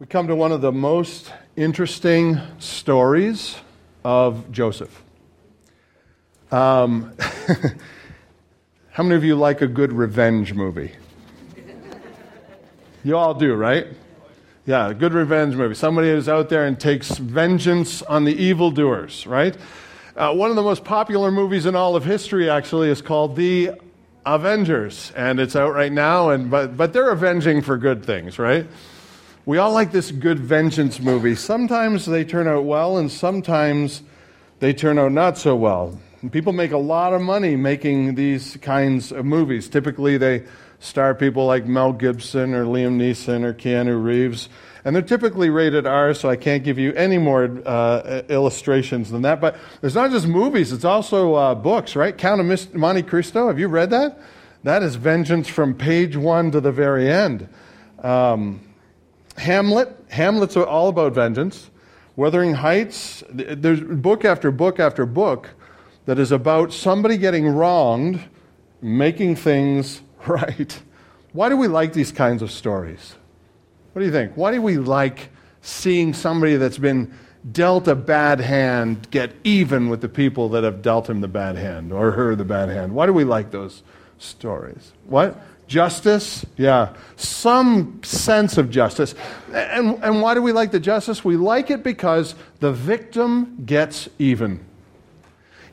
We come to one of the most interesting stories of Joseph. Um, how many of you like a good revenge movie? You all do, right? Yeah, a good revenge movie. Somebody is out there and takes vengeance on the evildoers, right? Uh, one of the most popular movies in all of history, actually, is called The Avengers, and it's out right now. And but but they're avenging for good things, right? We all like this good vengeance movie. Sometimes they turn out well, and sometimes they turn out not so well. People make a lot of money making these kinds of movies. Typically, they star people like Mel Gibson or Liam Neeson or Keanu Reeves. And they're typically rated R, so I can't give you any more uh, illustrations than that. But there's not just movies, it's also uh, books, right? Count of Monte Cristo, have you read that? That is vengeance from page one to the very end. Um, Hamlet. Hamlet's all about vengeance. Wuthering Heights. There's book after book after book that is about somebody getting wronged, making things right. Why do we like these kinds of stories? What do you think? Why do we like seeing somebody that's been dealt a bad hand get even with the people that have dealt him the bad hand or her the bad hand? Why do we like those stories? What? Justice, yeah, some sense of justice. And, and why do we like the justice? We like it because the victim gets even.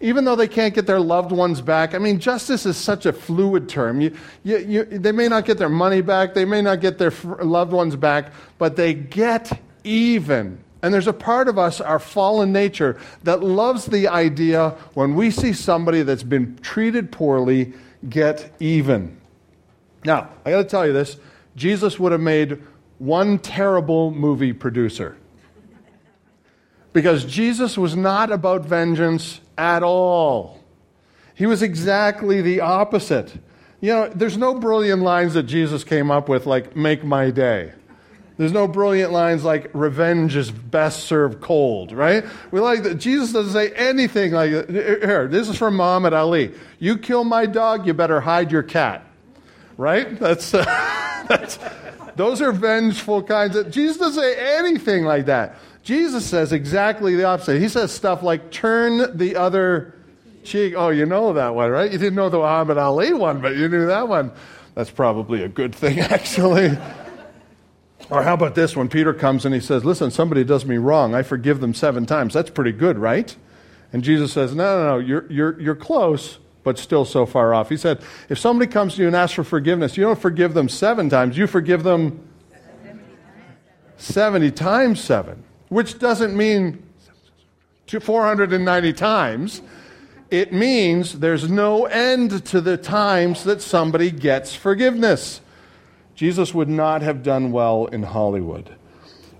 Even though they can't get their loved ones back, I mean, justice is such a fluid term. You, you, you, they may not get their money back, they may not get their loved ones back, but they get even. And there's a part of us, our fallen nature, that loves the idea when we see somebody that's been treated poorly get even. Now, I got to tell you this Jesus would have made one terrible movie producer. Because Jesus was not about vengeance at all. He was exactly the opposite. You know, there's no brilliant lines that Jesus came up with like, make my day. There's no brilliant lines like revenge is best served cold, right? We like that. Jesus doesn't say anything like here. This is from Muhammad Ali. You kill my dog, you better hide your cat right? That's, uh, that's those are vengeful kinds of. Jesus doesn't say anything like that. Jesus says exactly the opposite. He says stuff like "turn the other cheek." Oh, you know that one, right? You didn't know the Muhammad Ali one, but you knew that one. That's probably a good thing, actually. or how about this? When Peter comes and he says, "Listen, somebody does me wrong. I forgive them seven times." That's pretty good, right? And Jesus says, "No, no, no. You're you're you're close." But still so far off. He said, if somebody comes to you and asks for forgiveness, you don't forgive them seven times, you forgive them 70 times seven, which doesn't mean 490 times. It means there's no end to the times that somebody gets forgiveness. Jesus would not have done well in Hollywood.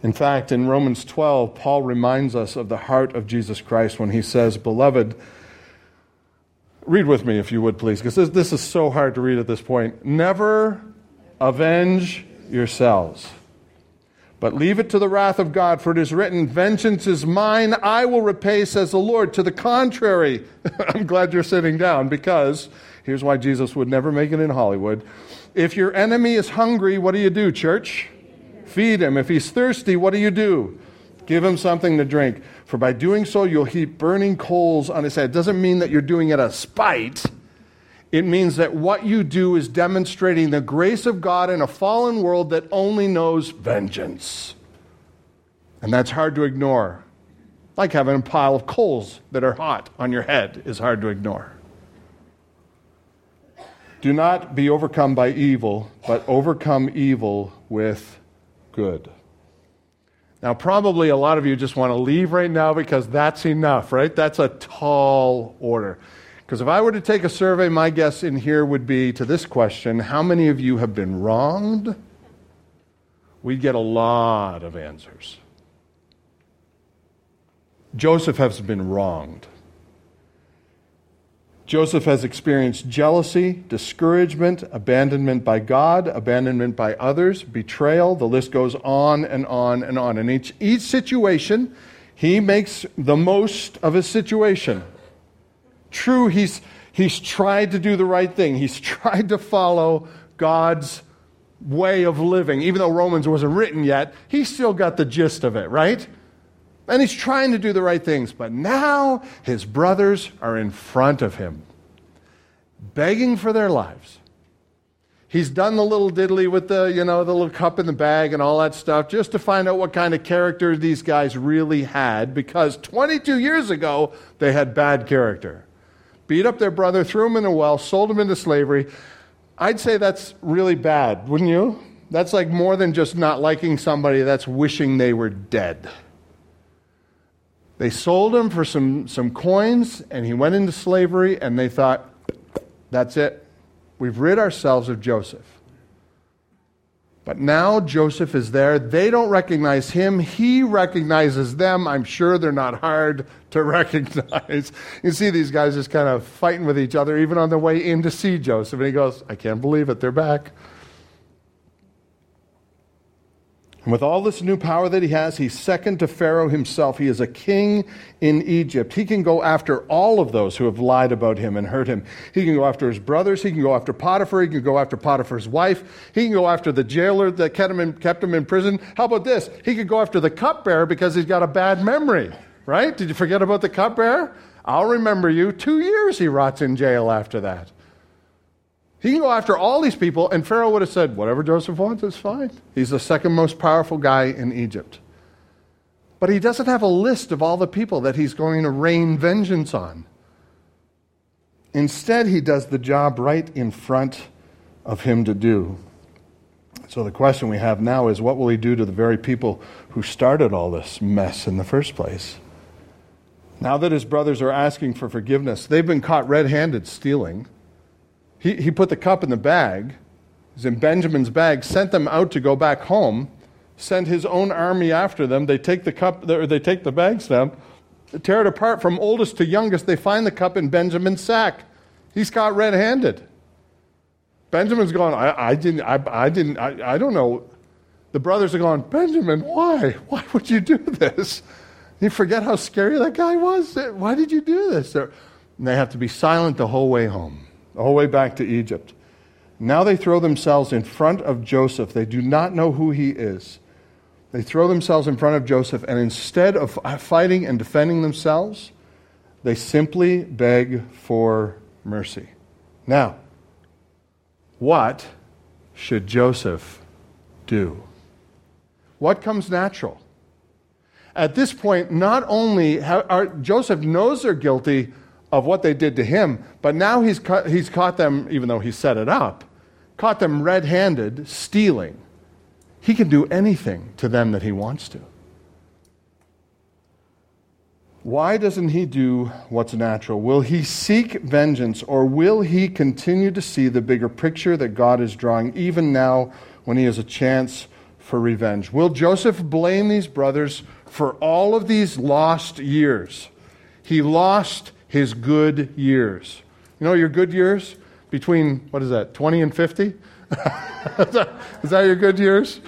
In fact, in Romans 12, Paul reminds us of the heart of Jesus Christ when he says, Beloved, Read with me, if you would, please, because this, this is so hard to read at this point. Never avenge yourselves, but leave it to the wrath of God, for it is written, Vengeance is mine, I will repay, says the Lord. To the contrary, I'm glad you're sitting down, because here's why Jesus would never make it in Hollywood. If your enemy is hungry, what do you do, church? Feed him. If he's thirsty, what do you do? Give him something to drink. For by doing so, you'll heap burning coals on his head. It doesn't mean that you're doing it a spite. It means that what you do is demonstrating the grace of God in a fallen world that only knows vengeance. And that's hard to ignore. Like having a pile of coals that are hot on your head is hard to ignore. Do not be overcome by evil, but overcome evil with good. Now, probably a lot of you just want to leave right now because that's enough, right? That's a tall order. Because if I were to take a survey, my guess in here would be to this question How many of you have been wronged? We'd get a lot of answers. Joseph has been wronged. Joseph has experienced jealousy, discouragement, abandonment by God, abandonment by others, betrayal. The list goes on and on and on. In each, each situation, he makes the most of his situation. True, he's, he's tried to do the right thing, he's tried to follow God's way of living. Even though Romans wasn't written yet, he still got the gist of it, right? And he's trying to do the right things. But now his brothers are in front of him, begging for their lives. He's done the little diddly with the, you know, the little cup in the bag and all that stuff just to find out what kind of character these guys really had because 22 years ago they had bad character. Beat up their brother, threw him in a well, sold him into slavery. I'd say that's really bad, wouldn't you? That's like more than just not liking somebody, that's wishing they were dead. They sold him for some, some coins, and he went into slavery, and they thought, that's it. We've rid ourselves of Joseph. But now Joseph is there. They don't recognize him. He recognizes them. I'm sure they're not hard to recognize. You see these guys just kind of fighting with each other, even on their way in to see Joseph. And he goes, I can't believe it. They're back. And with all this new power that he has, he's second to Pharaoh himself. He is a king in Egypt. He can go after all of those who have lied about him and hurt him. He can go after his brothers. He can go after Potiphar. He can go after Potiphar's wife. He can go after the jailer that kept him in, kept him in prison. How about this? He could go after the cupbearer because he's got a bad memory, right? Did you forget about the cupbearer? I'll remember you. Two years he rots in jail after that. He can go after all these people, and Pharaoh would have said, Whatever Joseph wants is fine. He's the second most powerful guy in Egypt. But he doesn't have a list of all the people that he's going to rain vengeance on. Instead, he does the job right in front of him to do. So the question we have now is what will he do to the very people who started all this mess in the first place? Now that his brothers are asking for forgiveness, they've been caught red handed stealing. He, he put the cup in the bag, it was in Benjamin's bag, sent them out to go back home, sent his own army after them. They take the cup, or they take the bags down, tear it apart from oldest to youngest. They find the cup in Benjamin's sack. He's caught red handed. Benjamin's going, I, I didn't, I, I didn't, I, I don't know. The brothers are going, Benjamin, why? Why would you do this? You forget how scary that guy was? Why did you do this? And they have to be silent the whole way home the whole way back to Egypt. Now they throw themselves in front of Joseph. They do not know who he is. They throw themselves in front of Joseph, and instead of fighting and defending themselves, they simply beg for mercy. Now, what should Joseph do? What comes natural? At this point, not only are, Joseph knows they're guilty, of what they did to him, but now he's, ca- he's caught them, even though he set it up, caught them red handed stealing. He can do anything to them that he wants to. Why doesn't he do what's natural? Will he seek vengeance or will he continue to see the bigger picture that God is drawing even now when he has a chance for revenge? Will Joseph blame these brothers for all of these lost years? He lost his good years. You know your good years? Between, what is that, 20 and 50? is, that, is that your good years?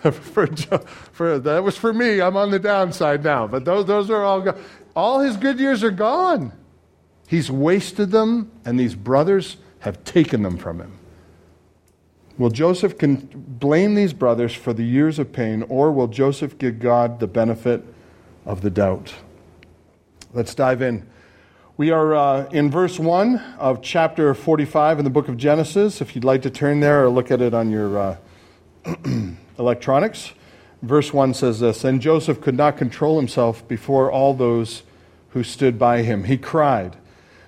for, for, that was for me. I'm on the downside now. But those, those are all gone. All his good years are gone. He's wasted them, and these brothers have taken them from him. Will Joseph can blame these brothers for the years of pain, or will Joseph give God the benefit of the doubt? Let's dive in. We are uh, in verse 1 of chapter 45 in the book of Genesis. If you'd like to turn there or look at it on your uh, electronics. Verse 1 says this And Joseph could not control himself before all those who stood by him. He cried,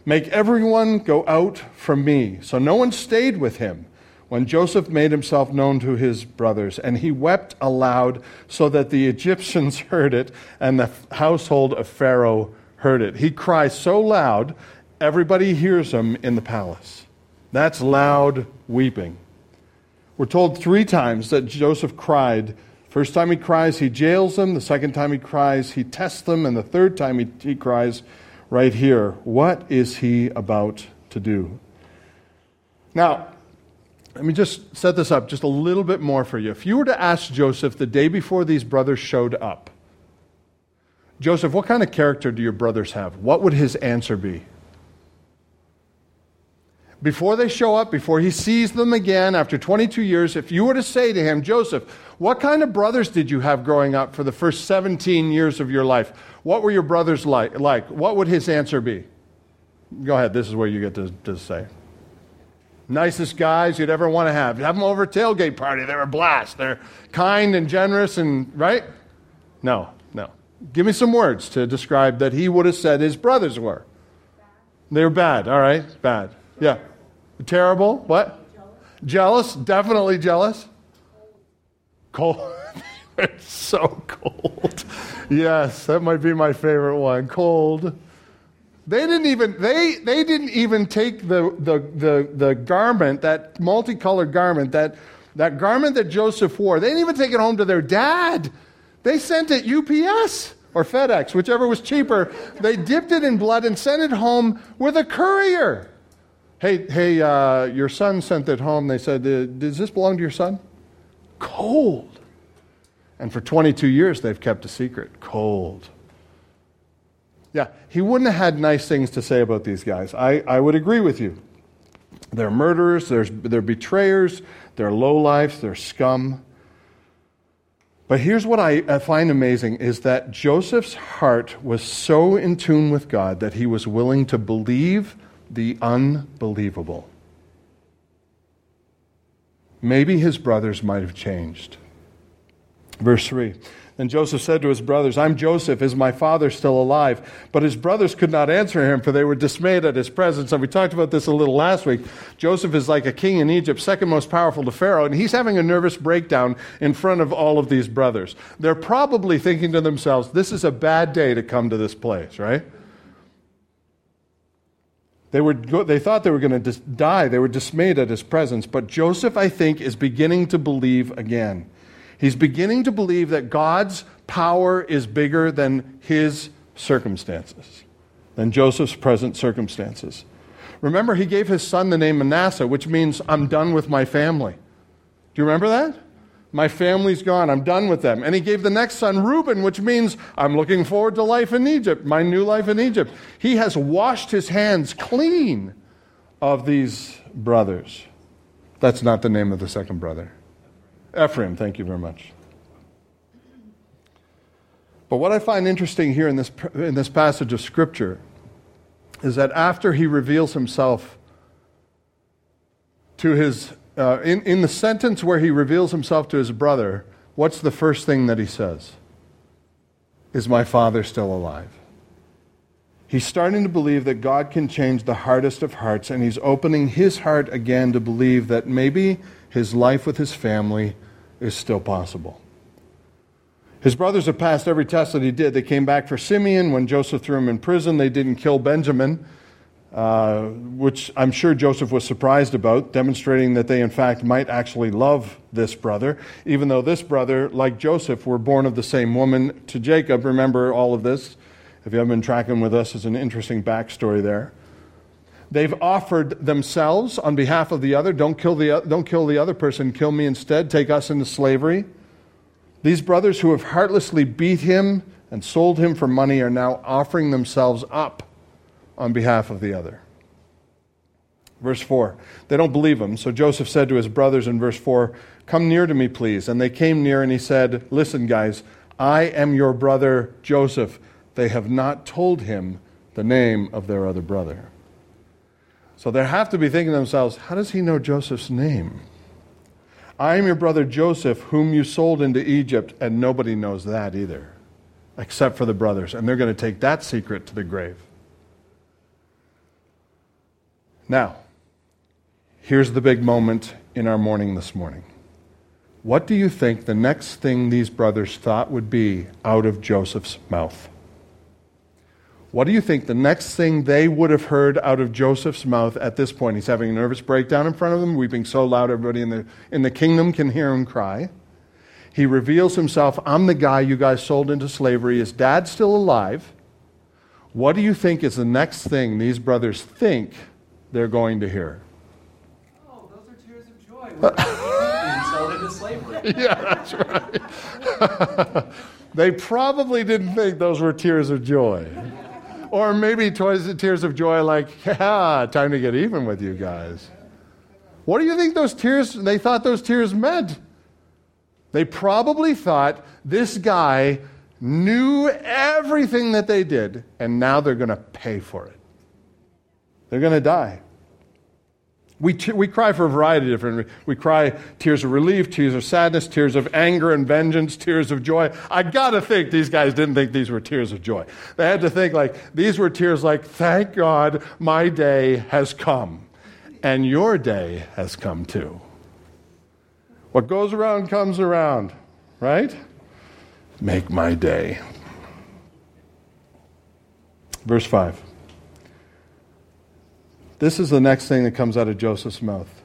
Make everyone go out from me. So no one stayed with him when Joseph made himself known to his brothers. And he wept aloud so that the Egyptians heard it and the household of Pharaoh heard it. He cries so loud, everybody hears him in the palace. That's loud weeping. We're told three times that Joseph cried. First time he cries, he jails them. The second time he cries, he tests them. And the third time he, he cries, right here, what is he about to do? Now, let me just set this up just a little bit more for you. If you were to ask Joseph the day before these brothers showed up, Joseph, what kind of character do your brothers have? What would his answer be? before they show up, before he sees them again after 22 years, if you were to say to him, Joseph, what kind of brothers did you have growing up for the first 17 years of your life? What were your brothers like? like? What would his answer be? Go ahead, this is where you get to, to say. Nicest guys you'd ever want to have. Have them over a tailgate party. They're a blast. They're kind and generous and, right? No, no. Give me some words to describe that he would have said his brothers were. They were bad. All right, bad. Yeah. Terrible. What? Jealous. Definitely jealous. Cold. it's so cold. Yes, that might be my favorite one. Cold. They didn't even they they didn't even take the the the, the garment, that multicolored garment, that that garment that Joseph wore. They didn't even take it home to their dad. They sent it UPS or FedEx, whichever was cheaper. They dipped it in blood and sent it home with a courier. Hey, hey, uh, your son sent it home. They said, uh, Does this belong to your son? Cold. And for 22 years, they've kept a secret. Cold. Yeah, he wouldn't have had nice things to say about these guys. I, I would agree with you. They're murderers, they're, they're betrayers, they're lowlifes, they're scum. But here's what I find amazing is that Joseph's heart was so in tune with God that he was willing to believe the unbelievable. Maybe his brothers might have changed. Verse 3 Then Joseph said to his brothers, I'm Joseph. Is my father still alive? But his brothers could not answer him, for they were dismayed at his presence. And we talked about this a little last week. Joseph is like a king in Egypt, second most powerful to Pharaoh, and he's having a nervous breakdown in front of all of these brothers. They're probably thinking to themselves, This is a bad day to come to this place, right? They, were, they thought they were going to dis- die. They were dismayed at his presence. But Joseph, I think, is beginning to believe again. He's beginning to believe that God's power is bigger than his circumstances, than Joseph's present circumstances. Remember, he gave his son the name Manasseh, which means, I'm done with my family. Do you remember that? My family's gone. I'm done with them. And he gave the next son Reuben, which means I'm looking forward to life in Egypt, my new life in Egypt. He has washed his hands clean of these brothers. That's not the name of the second brother. Ephraim, thank you very much. But what I find interesting here in this, in this passage of Scripture is that after he reveals himself to his uh, in, in the sentence where he reveals himself to his brother, what's the first thing that he says? Is my father still alive? He's starting to believe that God can change the hardest of hearts, and he's opening his heart again to believe that maybe his life with his family is still possible. His brothers have passed every test that he did. They came back for Simeon when Joseph threw him in prison. They didn't kill Benjamin. Uh, which I'm sure Joseph was surprised about, demonstrating that they, in fact, might actually love this brother, even though this brother, like Joseph, were born of the same woman to Jacob. Remember all of this? If you haven't been tracking with us, there's an interesting backstory there. They've offered themselves on behalf of the other. Don't kill the, don't kill the other person, kill me instead. Take us into slavery. These brothers who have heartlessly beat him and sold him for money are now offering themselves up on behalf of the other. Verse 4. They don't believe him. So Joseph said to his brothers in verse 4, Come near to me, please. And they came near, and he said, Listen, guys, I am your brother Joseph. They have not told him the name of their other brother. So they have to be thinking to themselves, How does he know Joseph's name? I am your brother Joseph, whom you sold into Egypt, and nobody knows that either, except for the brothers. And they're going to take that secret to the grave. Now, here's the big moment in our morning this morning. What do you think the next thing these brothers thought would be out of Joseph's mouth? What do you think the next thing they would have heard out of Joseph's mouth at this point? He's having a nervous breakdown in front of them, weeping so loud everybody in the, in the kingdom can hear him cry. He reveals himself I'm the guy you guys sold into slavery. Is dad still alive? What do you think is the next thing these brothers think they're going to hear. Oh, those are tears of joy. being sold into slavery. Yeah, that's right. they probably didn't think those were tears of joy. Or maybe tears of joy like, yeah, time to get even with you guys. What do you think those tears, they thought those tears meant? They probably thought this guy knew everything that they did, and now they're going to pay for it. They're going to die. We, we cry for a variety of different We cry tears of relief, tears of sadness, tears of anger and vengeance, tears of joy. I got to think these guys didn't think these were tears of joy. They had to think like these were tears like, thank God my day has come. And your day has come too. What goes around comes around, right? Make my day. Verse 5. This is the next thing that comes out of Joseph's mouth.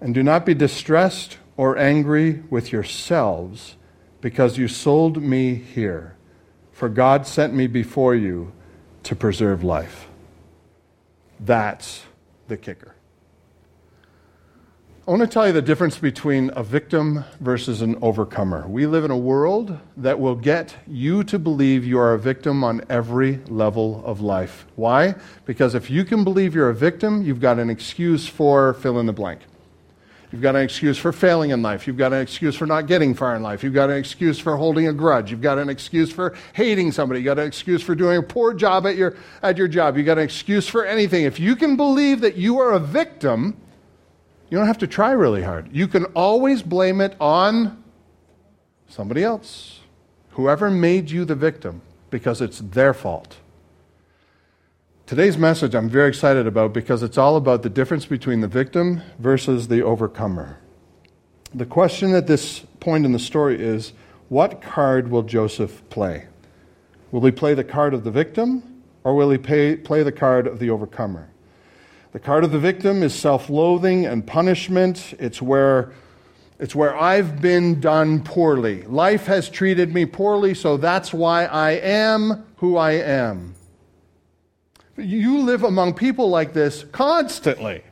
And do not be distressed or angry with yourselves because you sold me here, for God sent me before you to preserve life. That's the kicker. I want to tell you the difference between a victim versus an overcomer. We live in a world that will get you to believe you are a victim on every level of life. Why? Because if you can believe you're a victim, you've got an excuse for fill in the blank. You've got an excuse for failing in life. You've got an excuse for not getting far in life. You've got an excuse for holding a grudge. You've got an excuse for hating somebody. You've got an excuse for doing a poor job at your, at your job. You've got an excuse for anything. If you can believe that you are a victim, you don't have to try really hard. You can always blame it on somebody else, whoever made you the victim, because it's their fault. Today's message I'm very excited about because it's all about the difference between the victim versus the overcomer. The question at this point in the story is what card will Joseph play? Will he play the card of the victim or will he pay, play the card of the overcomer? The card of the victim is self loathing and punishment. It's where, it's where I've been done poorly. Life has treated me poorly, so that's why I am who I am. You live among people like this constantly.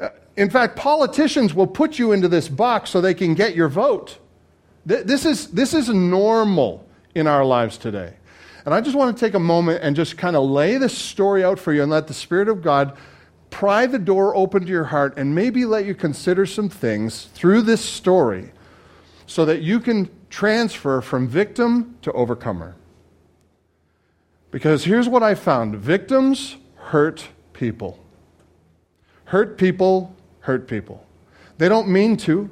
Uh, in fact, politicians will put you into this box so they can get your vote. This is, this is normal in our lives today. And I just want to take a moment and just kind of lay this story out for you and let the Spirit of God pry the door open to your heart and maybe let you consider some things through this story so that you can transfer from victim to overcomer. Because here's what I found victims hurt people. Hurt people hurt people. They don't mean to.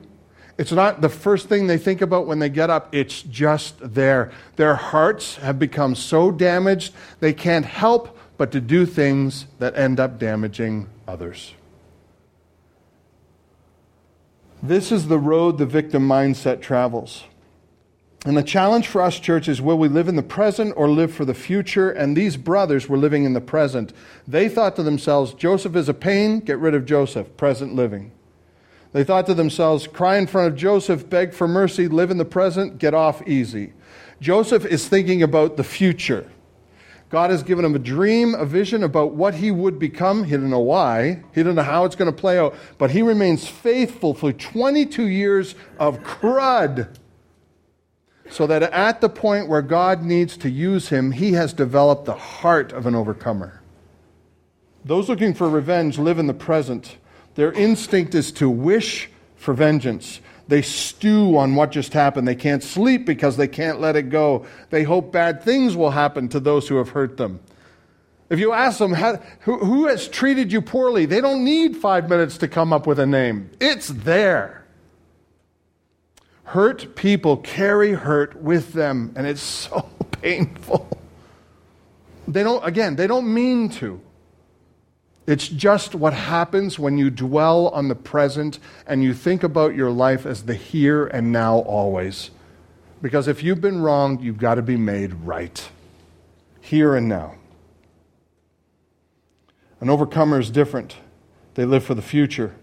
It's not the first thing they think about when they get up, it's just there. Their hearts have become so damaged, they can't help but to do things that end up damaging others. This is the road the victim mindset travels. And the challenge for us, church, is will we live in the present or live for the future? And these brothers were living in the present. They thought to themselves, Joseph is a pain, get rid of Joseph, present living. They thought to themselves, cry in front of Joseph, beg for mercy, live in the present, get off easy. Joseph is thinking about the future. God has given him a dream, a vision about what he would become. He didn't know why, he didn't know how it's going to play out, but he remains faithful for 22 years of crud. So that at the point where God needs to use him, he has developed the heart of an overcomer. Those looking for revenge live in the present. Their instinct is to wish for vengeance. They stew on what just happened. They can't sleep because they can't let it go. They hope bad things will happen to those who have hurt them. If you ask them, who, has treated you poorly, they don't need five minutes to come up with a name. It's there. Hurt people carry hurt with them, and it's so painful. They don't, again, they don't mean to. It's just what happens when you dwell on the present and you think about your life as the here and now always. Because if you've been wronged, you've got to be made right. Here and now. An overcomer is different. They live for the future.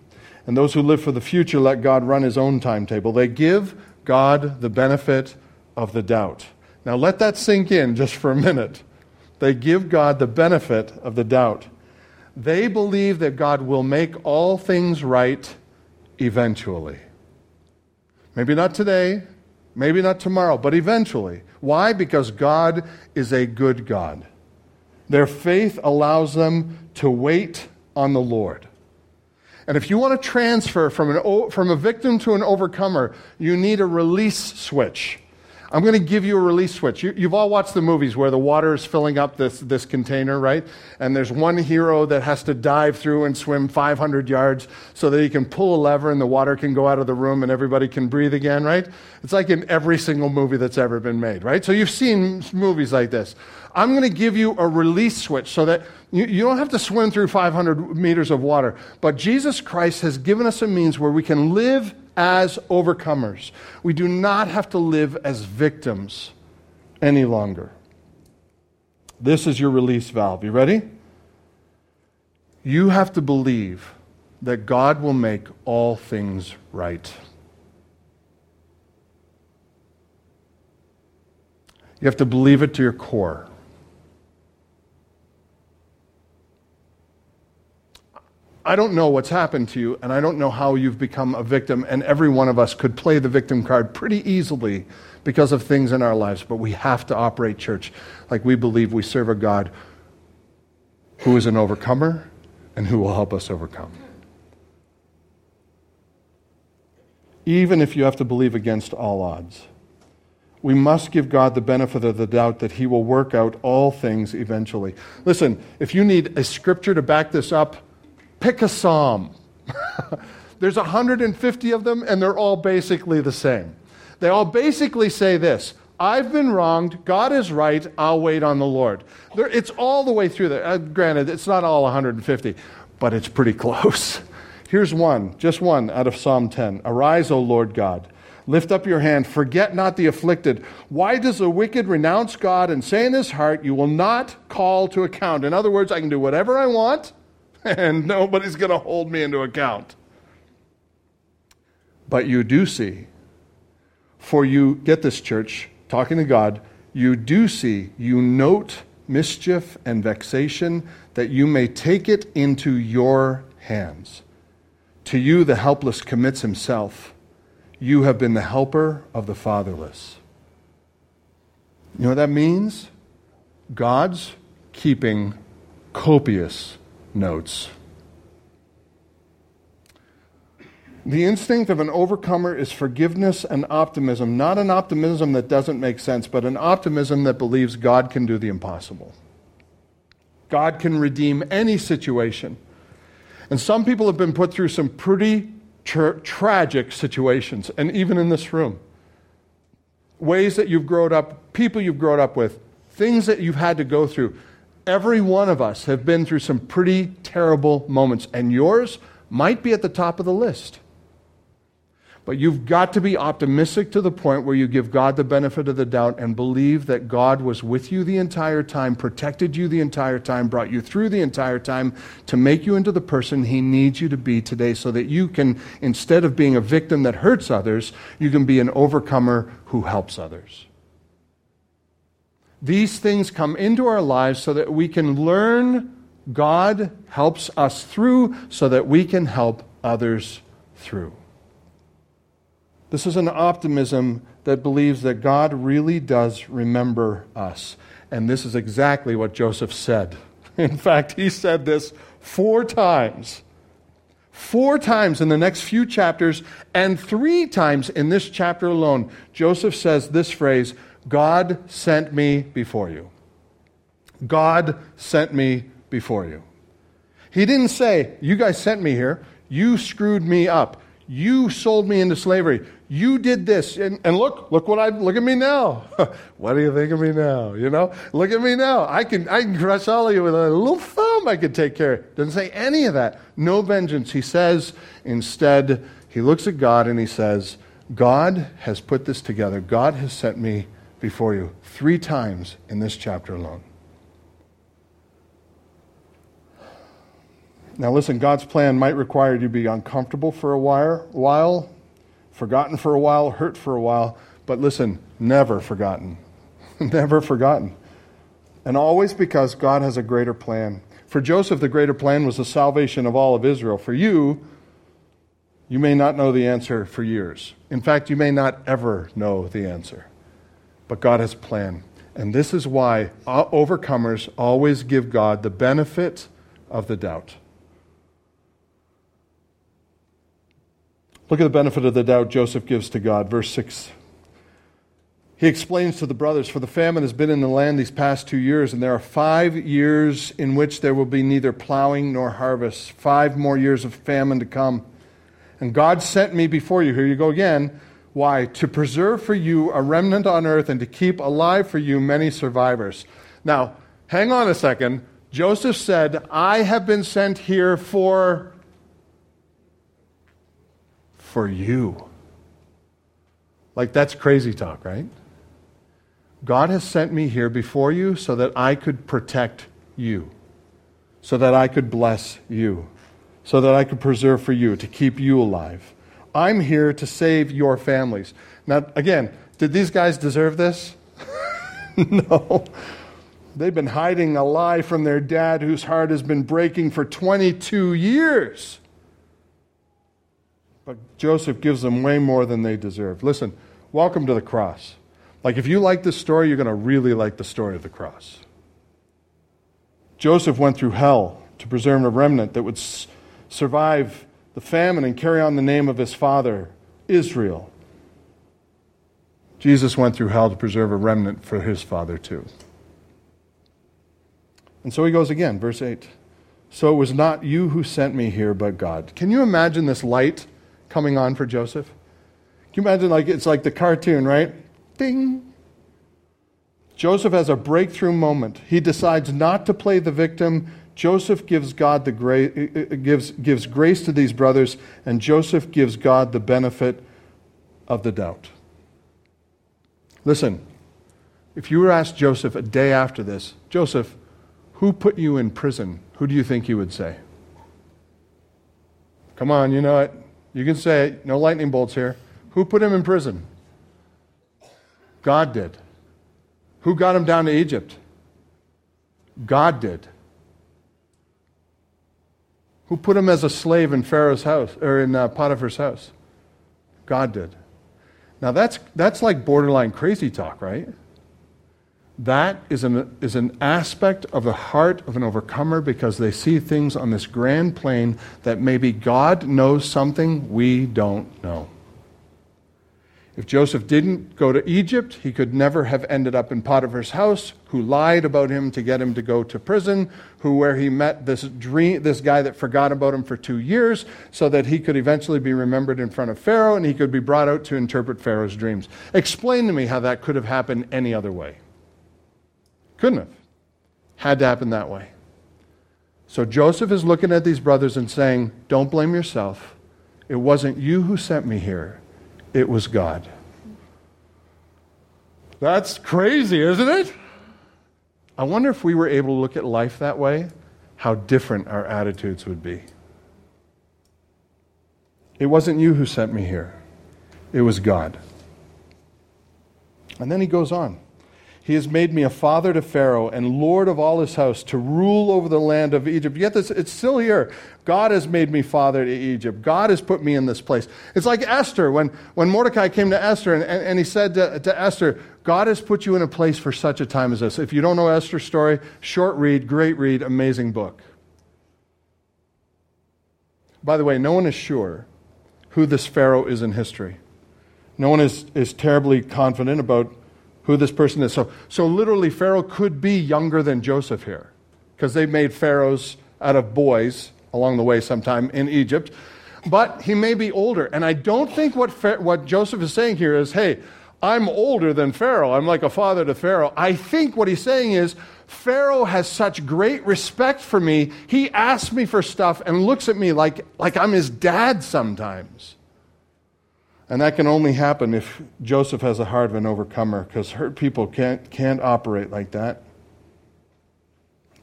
And those who live for the future let God run his own timetable. They give God the benefit of the doubt. Now let that sink in just for a minute. They give God the benefit of the doubt. They believe that God will make all things right eventually. Maybe not today, maybe not tomorrow, but eventually. Why? Because God is a good God. Their faith allows them to wait on the Lord. And if you want to transfer from, an, from a victim to an overcomer, you need a release switch. I'm going to give you a release switch. You, have all watched the movies where the water is filling up this, this container, right? And there's one hero that has to dive through and swim 500 yards so that he can pull a lever and the water can go out of the room and everybody can breathe again, right? It's like in every single movie that's ever been made, right? So you've seen movies like this. I'm going to give you a release switch so that you, you don't have to swim through 500 meters of water. But Jesus Christ has given us a means where we can live as overcomers. We do not have to live as victims any longer. This is your release valve. You ready? You have to believe that God will make all things right. You have to believe it to your core. I don't know what's happened to you, and I don't know how you've become a victim, and every one of us could play the victim card pretty easily because of things in our lives, but we have to operate church like we believe we serve a God who is an overcomer and who will help us overcome. Even if you have to believe against all odds, we must give God the benefit of the doubt that He will work out all things eventually. Listen, if you need a scripture to back this up, Pick a psalm. There's 150 of them, and they're all basically the same. They all basically say this I've been wronged. God is right. I'll wait on the Lord. It's all the way through there. Uh, granted, it's not all 150, but it's pretty close. Here's one, just one out of Psalm 10. Arise, O Lord God. Lift up your hand. Forget not the afflicted. Why does the wicked renounce God and say in his heart, You will not call to account? In other words, I can do whatever I want and nobody's going to hold me into account. But you do see, for you, get this, church, talking to God, you do see, you note mischief and vexation, that you may take it into your hands. To you, the helpless commits himself. You have been the helper of the fatherless. You know what that means? God's keeping copious notes. The instinct of an overcomer is forgiveness and optimism, not an optimism that doesn't make sense, but an optimism that believes God can do the impossible. God can redeem any situation. And some people have been put through some pretty tra- tragic situations, and even in this room. Ways that you've grown up, people you've grown up with, things that you've had to go through. Every one of us have been through some pretty terrible moments, and yours might be at the top of the list. But you've got to be optimistic to the point where you give God the benefit of the doubt and believe that God was with you the entire time, protected you the entire time, brought you through the entire time to make you into the person He needs you to be today so that you can, instead of being a victim that hurts others, you can be an overcomer who helps others. These things come into our lives so that we can learn God helps us through so that we can help others through. This is an optimism that believes that God really does remember us. And this is exactly what Joseph said. In fact, he said this four times. Four times in the next few chapters, and three times in this chapter alone, Joseph says this phrase God sent me before you. God sent me before you. He didn't say, You guys sent me here. You screwed me up. You sold me into slavery. You did this. And, and look, look what I look at me now. what do you think of me now? You know? Look at me now. I can I can crush all of you with a little thumb I could take care. Doesn't say any of that. No vengeance. He says instead, he looks at God and he says, God has put this together. God has sent me before you three times in this chapter alone. Now, listen, God's plan might require you to be uncomfortable for a while, forgotten for a while, hurt for a while, but listen, never forgotten. never forgotten. And always because God has a greater plan. For Joseph, the greater plan was the salvation of all of Israel. For you, you may not know the answer for years. In fact, you may not ever know the answer. But God has a plan. And this is why overcomers always give God the benefit of the doubt. Look at the benefit of the doubt Joseph gives to God. Verse 6. He explains to the brothers, For the famine has been in the land these past two years, and there are five years in which there will be neither plowing nor harvest. Five more years of famine to come. And God sent me before you. Here you go again. Why? To preserve for you a remnant on earth and to keep alive for you many survivors. Now, hang on a second. Joseph said, I have been sent here for for you. Like that's crazy talk, right? God has sent me here before you so that I could protect you, so that I could bless you, so that I could preserve for you, to keep you alive. I'm here to save your families. Now, again, did these guys deserve this? no. They've been hiding a lie from their dad whose heart has been breaking for 22 years. But Joseph gives them way more than they deserve. Listen, welcome to the cross. Like, if you like this story, you're going to really like the story of the cross. Joseph went through hell to preserve a remnant that would survive the famine and carry on the name of his father, Israel. Jesus went through hell to preserve a remnant for his father, too. And so he goes again, verse 8. So it was not you who sent me here, but God. Can you imagine this light coming on for Joseph? Can you imagine, like, it's like the cartoon, right? Ding. Joseph has a breakthrough moment. He decides not to play the victim Joseph gives God the grace, uh, uh, gives, gives grace to these brothers, and Joseph gives God the benefit of the doubt. Listen, if you were asked Joseph a day after this, Joseph, who put you in prison? Who do you think you would say? Come on, you know it. You can say it. No lightning bolts here. Who put him in prison? God did. Who got him down to Egypt? God did. Who put him as a slave in Pharaoh's house, or in uh, Potiphar's house? God did. Now that's, that's like borderline crazy talk, right? That is an, is an aspect of the heart of an overcomer because they see things on this grand plane that maybe God knows something we don't know. If Joseph didn't go to Egypt, he could never have ended up in Potiphar's house, who lied about him to get him to go to prison, who where he met this dream, this guy that forgot about him for two years, so that he could eventually be remembered in front of Pharaoh and he could be brought out to interpret Pharaoh's dreams. Explain to me how that could have happened any other way. Couldn't have. Had to happen that way. So Joseph is looking at these brothers and saying, Don't blame yourself. It wasn't you who sent me here it was God. That's crazy, isn't it? I wonder if we were able to look at life that way, how different our attitudes would be. It wasn't you who sent me here, it was God. And then he goes on. He has made me a father to Pharaoh and lord of all his house to rule over the land of Egypt. Yet this, it's still here. God has made me father to Egypt. God has put me in this place. It's like Esther, when, when Mordecai came to Esther and, and, and he said to, to Esther, God has put you in a place for such a time as this. If you don't know Esther's story, short read, great read, amazing book. By the way, no one is sure who this Pharaoh is in history. No one is, is terribly confident about who this person is. So, so literally, Pharaoh could be younger than Joseph here because they made pharaohs out of boys along the way sometime in Egypt. But he may be older. And I don't think what, what Joseph is saying here is, hey, I'm older than Pharaoh. I'm like a father to Pharaoh. I think what he's saying is, Pharaoh has such great respect for me. He asks me for stuff and looks at me like, like I'm his dad sometimes. And that can only happen if Joseph has a heart of an overcomer, because hurt people can't, can't operate like that.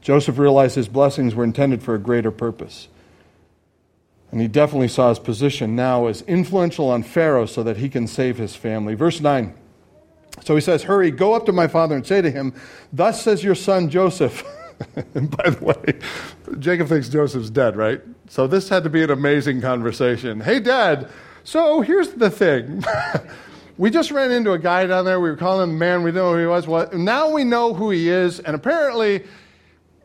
Joseph realized his blessings were intended for a greater purpose. And he definitely saw his position now as influential on Pharaoh so that he can save his family. Verse 9. So he says, Hurry, go up to my father and say to him, Thus says your son Joseph. and by the way, Jacob thinks Joseph's dead, right? So this had to be an amazing conversation. Hey, dad, so oh, here's the thing we just ran into a guy down there. We were calling him man. We didn't know who he was. Well, now we know who he is, and apparently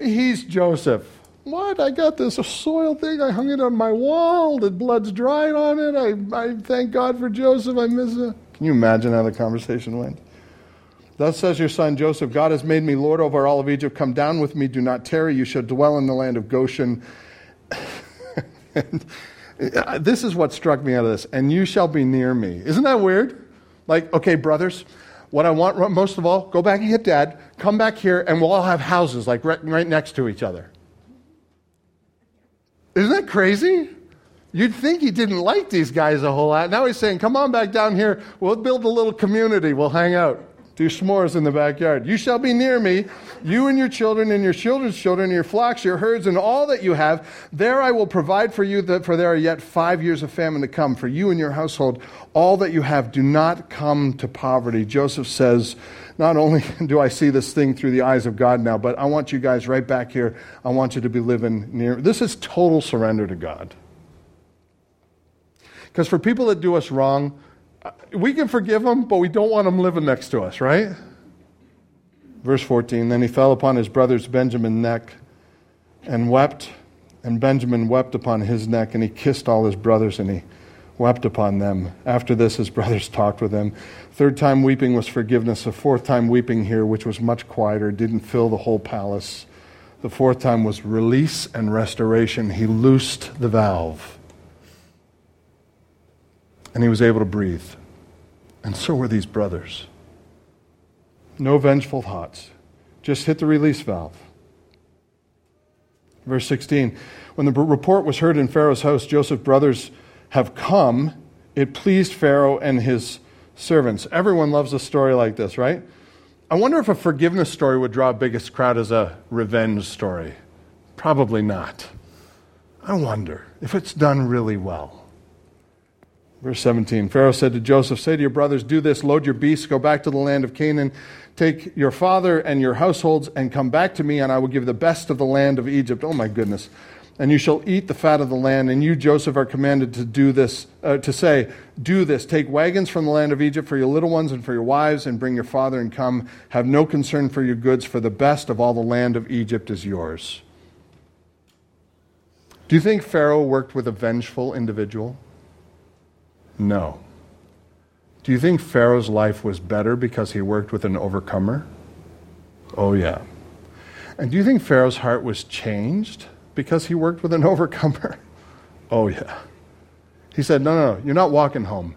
he's Joseph. What? I got this soil thing. I hung it on my wall. The blood's dried on it. I, I thank God for Joseph. I miss it. Can you imagine how the conversation went? Thus says your son Joseph God has made me Lord over all of Egypt. Come down with me. Do not tarry. You shall dwell in the land of Goshen. this is what struck me out of this. And you shall be near me. Isn't that weird? Like, okay, brothers, what I want most of all, go back and get dad, come back here, and we'll all have houses like right, right next to each other. Isn't that crazy? You'd think he didn't like these guys a whole lot. Now he's saying, come on back down here. We'll build a little community. We'll hang out do s'mores in the backyard. You shall be near me, you and your children, and your children's children, your flocks, your herds, and all that you have. There I will provide for you, that, for there are yet five years of famine to come. For you and your household, all that you have, do not come to poverty. Joseph says, Not only do I see this thing through the eyes of God now, but I want you guys right back here. I want you to be living near. This is total surrender to God. Because for people that do us wrong, we can forgive them, but we don't want them living next to us, right? Verse 14 Then he fell upon his brother's Benjamin's neck and wept, and Benjamin wept upon his neck, and he kissed all his brothers, and he wept upon them. After this, his brothers talked with him. Third time weeping was forgiveness. The fourth time weeping here, which was much quieter, didn't fill the whole palace. The fourth time was release and restoration. He loosed the valve and he was able to breathe. And so were these brothers. No vengeful thoughts, just hit the release valve. Verse 16 When the report was heard in Pharaoh's house, Joseph's brothers have come, it pleased Pharaoh and his servants. Everyone loves a story like this, right? I wonder if a forgiveness story would draw a biggest crowd as a revenge story. Probably not. I wonder if it's done really well. Verse 17 Pharaoh said to Joseph, Say to your brothers, Do this, load your beasts, go back to the land of Canaan, take your father and your households, and come back to me, and I will give the best of the land of Egypt. Oh my goodness. And you shall eat the fat of the land. And you, Joseph, are commanded to do this, uh, to say, Do this. Take wagons from the land of Egypt for your little ones and for your wives, and bring your father and come. Have no concern for your goods, for the best of all the land of Egypt is yours. Do you think Pharaoh worked with a vengeful individual? No. Do you think Pharaoh's life was better because he worked with an overcomer? Oh, yeah. And do you think Pharaoh's heart was changed because he worked with an overcomer? Oh, yeah. He said, No, no, no, you're not walking home.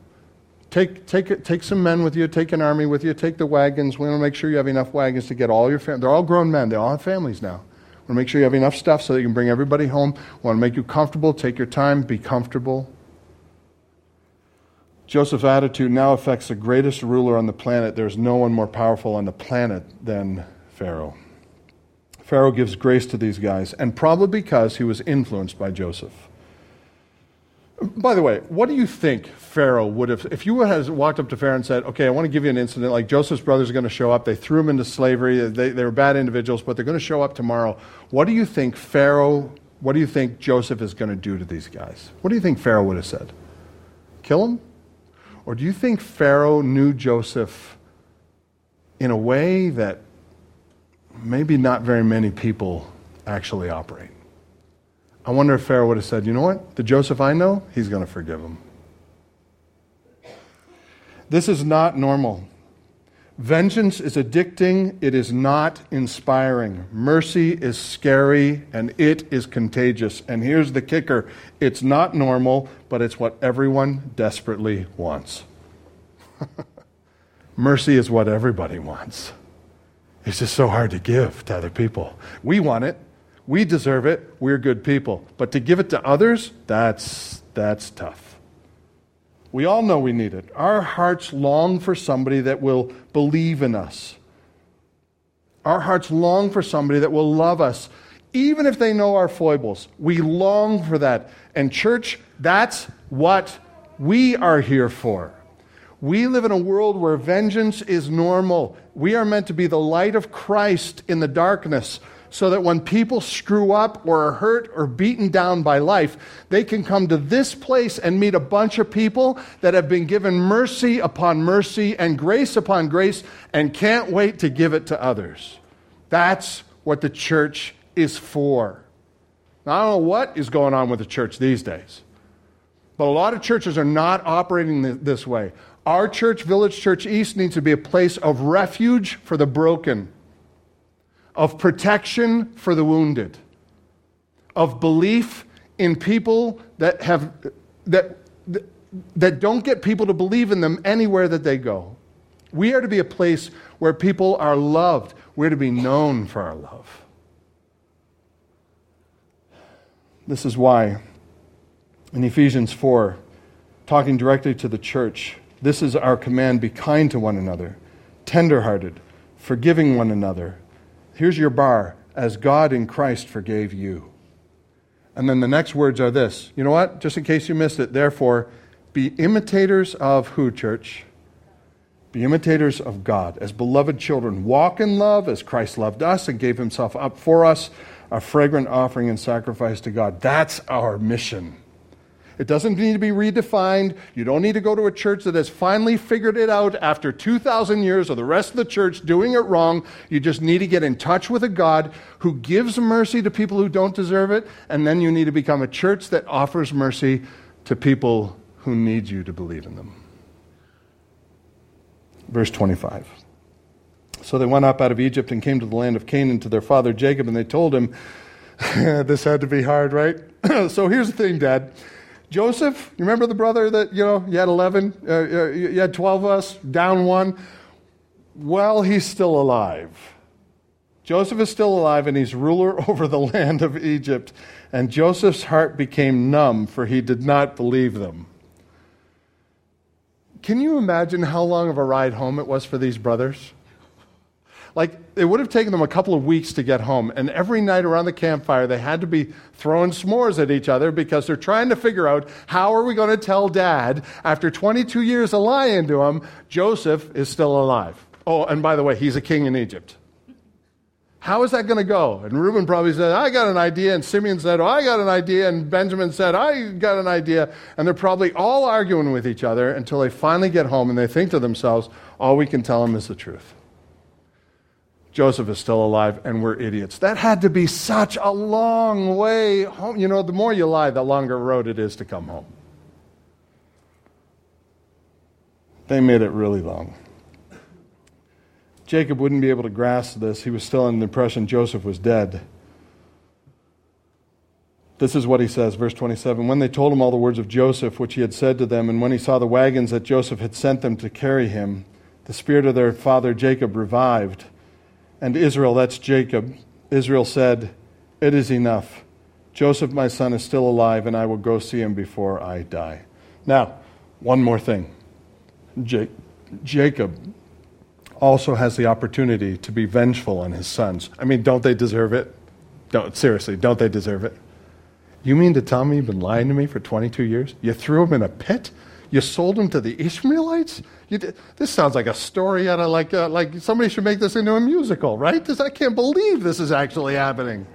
Take, take, take some men with you, take an army with you, take the wagons. We want to make sure you have enough wagons to get all your family. They're all grown men, they all have families now. We want to make sure you have enough stuff so that you can bring everybody home. We want to make you comfortable. Take your time, be comfortable. Joseph's attitude now affects the greatest ruler on the planet. There's no one more powerful on the planet than Pharaoh. Pharaoh gives grace to these guys, and probably because he was influenced by Joseph. By the way, what do you think Pharaoh would have, if you had walked up to Pharaoh and said, okay, I want to give you an incident, like Joseph's brothers are going to show up, they threw him into slavery, they, they were bad individuals, but they're going to show up tomorrow. What do you think Pharaoh, what do you think Joseph is going to do to these guys? What do you think Pharaoh would have said? Kill them? Or do you think Pharaoh knew Joseph in a way that maybe not very many people actually operate? I wonder if Pharaoh would have said, you know what? The Joseph I know, he's going to forgive him. This is not normal. Vengeance is addicting, it is not inspiring. Mercy is scary, and it is contagious. And here's the kicker it's not normal, but it's what everyone desperately wants. Mercy is what everybody wants. It's just so hard to give to other people. We want it, we deserve it, we're good people. But to give it to others, that's, that's tough. We all know we need it. Our hearts long for somebody that will believe in us. Our hearts long for somebody that will love us, even if they know our foibles. We long for that. And, church, that's what we are here for. We live in a world where vengeance is normal. We are meant to be the light of Christ in the darkness, so that when people screw up or are hurt or beaten down by life, they can come to this place and meet a bunch of people that have been given mercy upon mercy and grace upon grace and can't wait to give it to others. That's what the church is for. Now, I don't know what is going on with the church these days, but a lot of churches are not operating this way. Our church, Village Church East, needs to be a place of refuge for the broken, of protection for the wounded, of belief in people that have that that don't get people to believe in them anywhere that they go. We are to be a place where people are loved. We're to be known for our love. This is why in Ephesians 4, talking directly to the church, this is our command be kind to one another, tenderhearted, forgiving one another. Here's your bar as God in Christ forgave you. And then the next words are this. You know what? Just in case you missed it, therefore, be imitators of who, church? Be imitators of God. As beloved children, walk in love as Christ loved us and gave himself up for us, a fragrant offering and sacrifice to God. That's our mission. It doesn't need to be redefined. You don't need to go to a church that has finally figured it out after 2,000 years of the rest of the church doing it wrong. You just need to get in touch with a God who gives mercy to people who don't deserve it, and then you need to become a church that offers mercy to people who need you to believe in them. Verse 25. So they went up out of Egypt and came to the land of Canaan to their father Jacob, and they told him, This had to be hard, right? so here's the thing, Dad. Joseph, you remember the brother that, you know, you had 11, uh, uh you had 12 of us, down one? Well, he's still alive. Joseph is still alive and he's ruler over the land of Egypt. And Joseph's heart became numb, for he did not believe them. Can you imagine how long of a ride home it was for these brothers? Like, it would have taken them a couple of weeks to get home. And every night around the campfire, they had to be throwing s'mores at each other because they're trying to figure out how are we going to tell dad, after 22 years of lying to him, Joseph is still alive. Oh, and by the way, he's a king in Egypt. How is that going to go? And Reuben probably said, I got an idea. And Simeon said, oh, I got an idea. And Benjamin said, I got an idea. And they're probably all arguing with each other until they finally get home and they think to themselves, all we can tell them is the truth. Joseph is still alive and we're idiots. That had to be such a long way home. You know, the more you lie, the longer road it is to come home. They made it really long. Jacob wouldn't be able to grasp this. He was still in the impression Joseph was dead. This is what he says, verse 27. When they told him all the words of Joseph, which he had said to them, and when he saw the wagons that Joseph had sent them to carry him, the spirit of their father Jacob revived and Israel, that's Jacob, Israel said, It is enough. Joseph, my son, is still alive, and I will go see him before I die. Now, one more thing. J- Jacob also has the opportunity to be vengeful on his sons. I mean, don't they deserve it? Don't, seriously, don't they deserve it? You mean to tell me you've been lying to me for 22 years? You threw him in a pit? You sold him to the Ishmaelites? Did, this sounds like a story out of like, uh, like somebody should make this into a musical, right? This, I can't believe this is actually happening.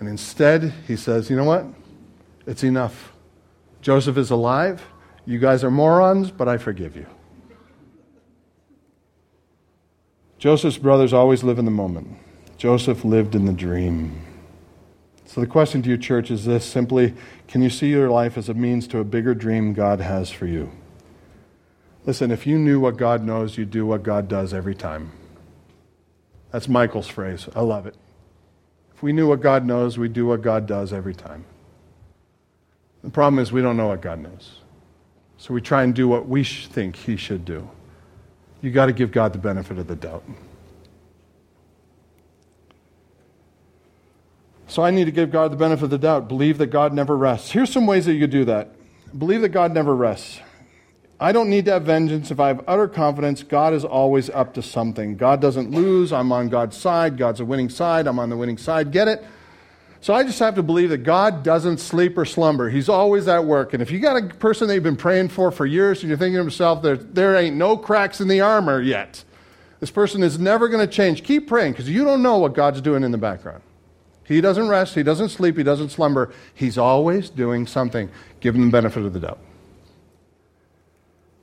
And instead, he says, you know what? It's enough. Joseph is alive. You guys are morons, but I forgive you. Joseph's brothers always live in the moment. Joseph lived in the dream. So the question to you, church, is this simply can you see your life as a means to a bigger dream God has for you? Listen, if you knew what God knows, you'd do what God does every time. That's Michael's phrase. I love it. If we knew what God knows, we'd do what God does every time. The problem is we don't know what God knows. So we try and do what we think He should do. You've got to give God the benefit of the doubt. So I need to give God the benefit of the doubt. Believe that God never rests. Here's some ways that you do that. Believe that God never rests. I don't need to have vengeance if I have utter confidence God is always up to something. God doesn't lose. I'm on God's side. God's a winning side. I'm on the winning side. Get it? So I just have to believe that God doesn't sleep or slumber. He's always at work. And if you got a person that you've been praying for for years and you're thinking to yourself, there, there ain't no cracks in the armor yet, This person is never going to change. Keep praying because you don't know what God's doing in the background. He doesn't rest, he doesn't sleep, he doesn't slumber. He's always doing something. Give him the benefit of the doubt.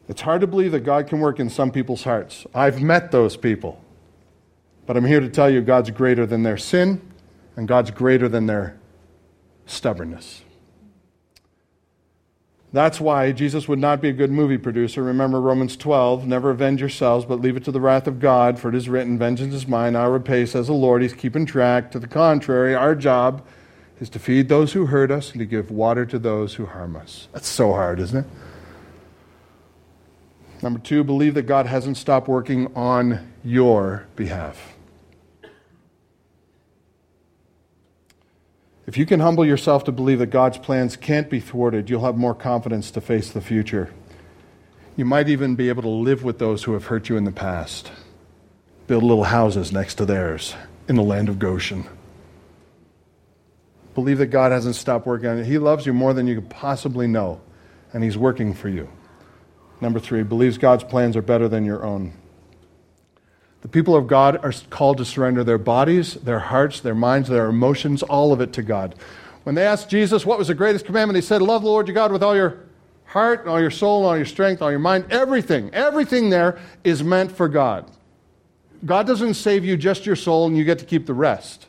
It's hard to believe that God can work in some people's hearts. I've met those people. But I'm here to tell you God's greater than their sin, and God's greater than their stubbornness. That's why Jesus would not be a good movie producer. Remember Romans 12 never avenge yourselves, but leave it to the wrath of God, for it is written, Vengeance is mine, I repay, says the Lord. He's keeping track. To the contrary, our job is to feed those who hurt us and to give water to those who harm us. That's so hard, isn't it? Number two, believe that God hasn't stopped working on your behalf. If you can humble yourself to believe that God's plans can't be thwarted, you'll have more confidence to face the future. You might even be able to live with those who have hurt you in the past. Build little houses next to theirs in the land of Goshen. Believe that God hasn't stopped working on it. He loves you more than you could possibly know, and He's working for you. Number three, believes God's plans are better than your own. The people of God are called to surrender their bodies, their hearts, their minds, their emotions, all of it to God. When they asked Jesus what was the greatest commandment, he said, Love the Lord your God with all your heart, and all your soul, and all your strength, all your mind. Everything, everything there is meant for God. God doesn't save you just your soul and you get to keep the rest.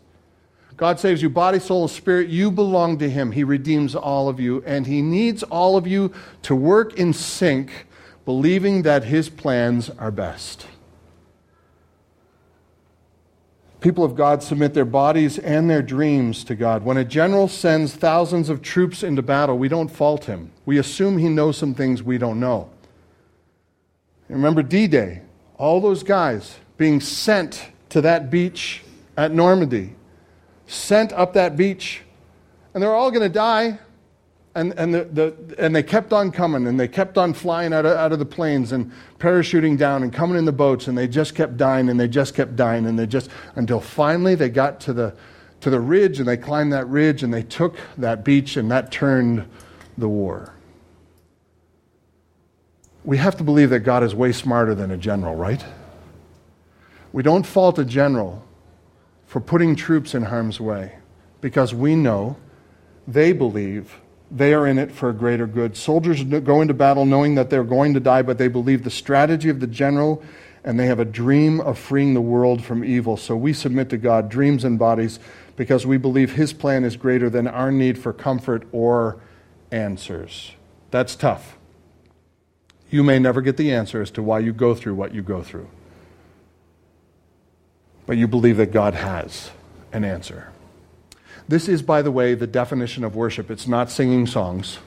God saves you body, soul, and spirit. You belong to Him. He redeems all of you, and He needs all of you to work in sync, believing that His plans are best. People of God submit their bodies and their dreams to God. When a general sends thousands of troops into battle, we don't fault him. We assume he knows some things we don't know. Remember D Day, all those guys being sent to that beach at Normandy, sent up that beach, and they're all going to die and, and, the, the, and they kept on coming and they kept on flying out of, out of the planes and parachuting down and coming in the boats and they just kept dying and they just kept dying and they just until finally they got to the, to the ridge and they climbed that ridge and they took that beach and that turned the war. We have to believe that God is way smarter than a general, right? We don't fault a general for putting troops in harm's way because we know they believe they are in it for a greater good. Soldiers go into battle knowing that they're going to die, but they believe the strategy of the general and they have a dream of freeing the world from evil. So we submit to God, dreams and bodies, because we believe His plan is greater than our need for comfort or answers. That's tough. You may never get the answer as to why you go through what you go through. But you believe that God has an answer. This is, by the way, the definition of worship. It's not singing songs.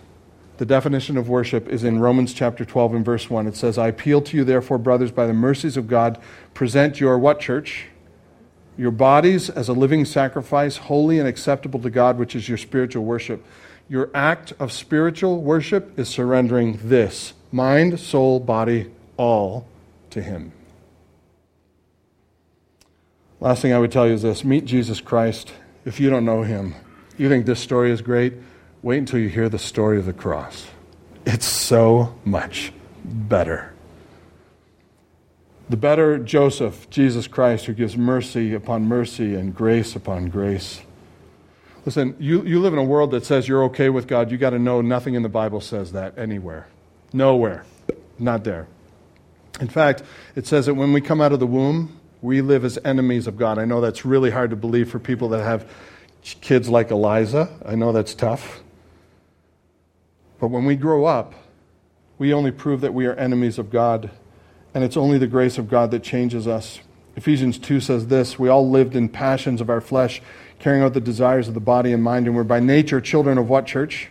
The definition of worship is in Romans chapter 12 and verse 1. It says, I appeal to you, therefore, brothers, by the mercies of God, present your what, church? Your bodies as a living sacrifice, holy and acceptable to God, which is your spiritual worship. Your act of spiritual worship is surrendering this mind, soul, body, all to Him. Last thing I would tell you is this meet Jesus Christ if you don't know him, you think this story is great, wait until you hear the story of the cross. It's so much better. The better Joseph, Jesus Christ, who gives mercy upon mercy and grace upon grace. Listen, you, you live in a world that says you're okay with God. You got to know nothing in the Bible says that anywhere. Nowhere. Not there. In fact, it says that when we come out of the womb, we live as enemies of God. I know that's really hard to believe for people that have kids like Eliza. I know that's tough. But when we grow up, we only prove that we are enemies of God, and it's only the grace of God that changes us. Ephesians 2 says this We all lived in passions of our flesh, carrying out the desires of the body and mind, and we're by nature children of what, church?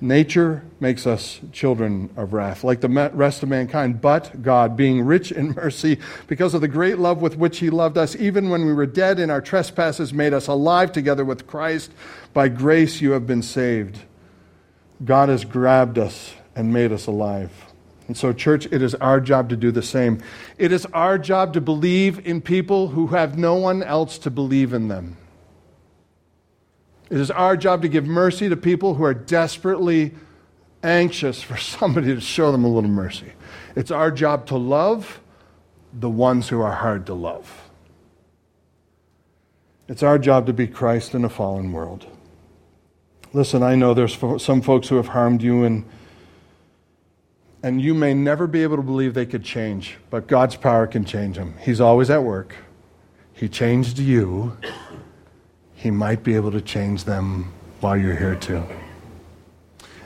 Nature makes us children of wrath, like the rest of mankind. But God, being rich in mercy, because of the great love with which He loved us, even when we were dead in our trespasses, made us alive together with Christ. By grace you have been saved. God has grabbed us and made us alive. And so, church, it is our job to do the same. It is our job to believe in people who have no one else to believe in them. It is our job to give mercy to people who are desperately anxious for somebody to show them a little mercy. It's our job to love the ones who are hard to love. It's our job to be Christ in a fallen world. Listen, I know there's some folks who have harmed you, and, and you may never be able to believe they could change, but God's power can change them. He's always at work. He changed you. He might be able to change them while you're here, too.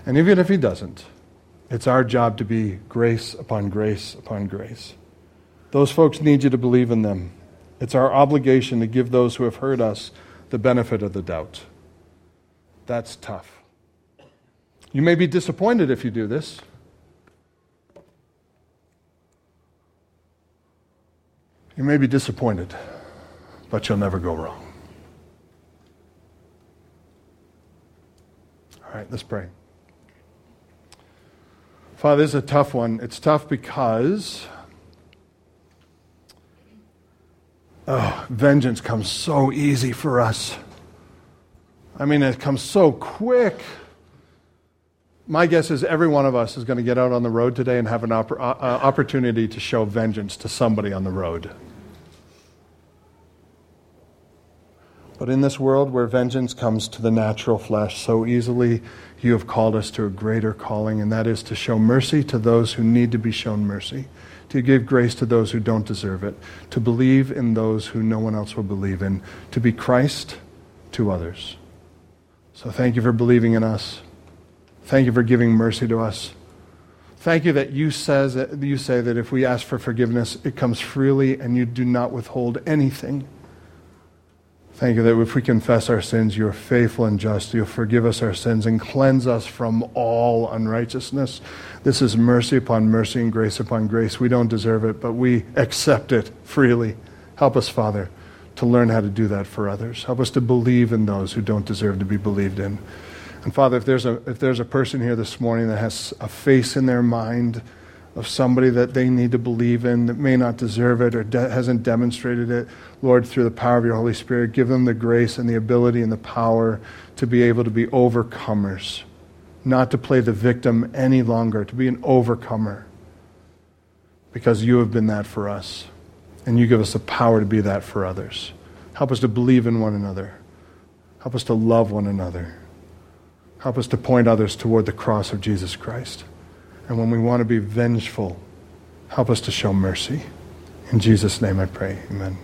And even if He doesn't, it's our job to be grace upon grace upon grace. Those folks need you to believe in them. It's our obligation to give those who have hurt us the benefit of the doubt. That's tough. You may be disappointed if you do this. You may be disappointed, but you'll never go wrong. All right, let's pray. Father, this is a tough one. It's tough because oh, vengeance comes so easy for us. I mean, it comes so quick. My guess is every one of us is going to get out on the road today and have an opp- uh, uh, opportunity to show vengeance to somebody on the road. But in this world where vengeance comes to the natural flesh so easily, you have called us to a greater calling, and that is to show mercy to those who need to be shown mercy, to give grace to those who don't deserve it, to believe in those who no one else will believe in, to be Christ to others. So thank you for believing in us. Thank you for giving mercy to us. Thank you that you, says, you say that if we ask for forgiveness, it comes freely and you do not withhold anything. Thank you that if we confess our sins, you are faithful and just. You'll forgive us our sins and cleanse us from all unrighteousness. This is mercy upon mercy and grace upon grace. We don't deserve it, but we accept it freely. Help us, Father, to learn how to do that for others. Help us to believe in those who don't deserve to be believed in. And Father, if there's a, if there's a person here this morning that has a face in their mind, of somebody that they need to believe in that may not deserve it or de- hasn't demonstrated it, Lord, through the power of your Holy Spirit, give them the grace and the ability and the power to be able to be overcomers, not to play the victim any longer, to be an overcomer. Because you have been that for us, and you give us the power to be that for others. Help us to believe in one another. Help us to love one another. Help us to point others toward the cross of Jesus Christ. And when we want to be vengeful, help us to show mercy. In Jesus' name I pray. Amen.